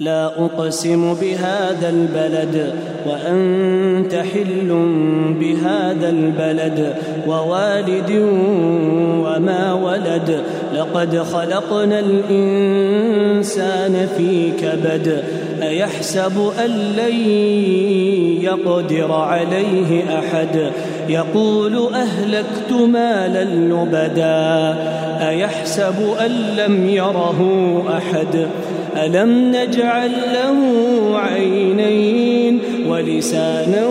لا أقسم بهذا البلد وأنت حل بهذا البلد ووالد وما ولد لقد خلقنا الإنسان في كبد أيحسب أن لن يقدر عليه أحد؟ يقول أهلكت مالا لبدا أيحسب أن لم يره أحد؟ ألم نجعل له عينين ولسانا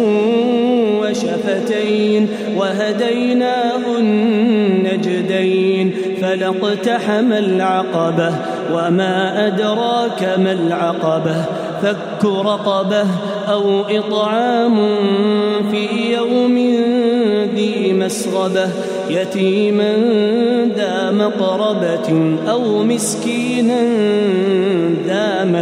وشفتين وهديناه النجدين فلاقتحم العقبة وما أدراك ما العقبة فك رقبة أو إطعام في يوم ذي مسغبة يتيما ذا مقربة أو مسكينا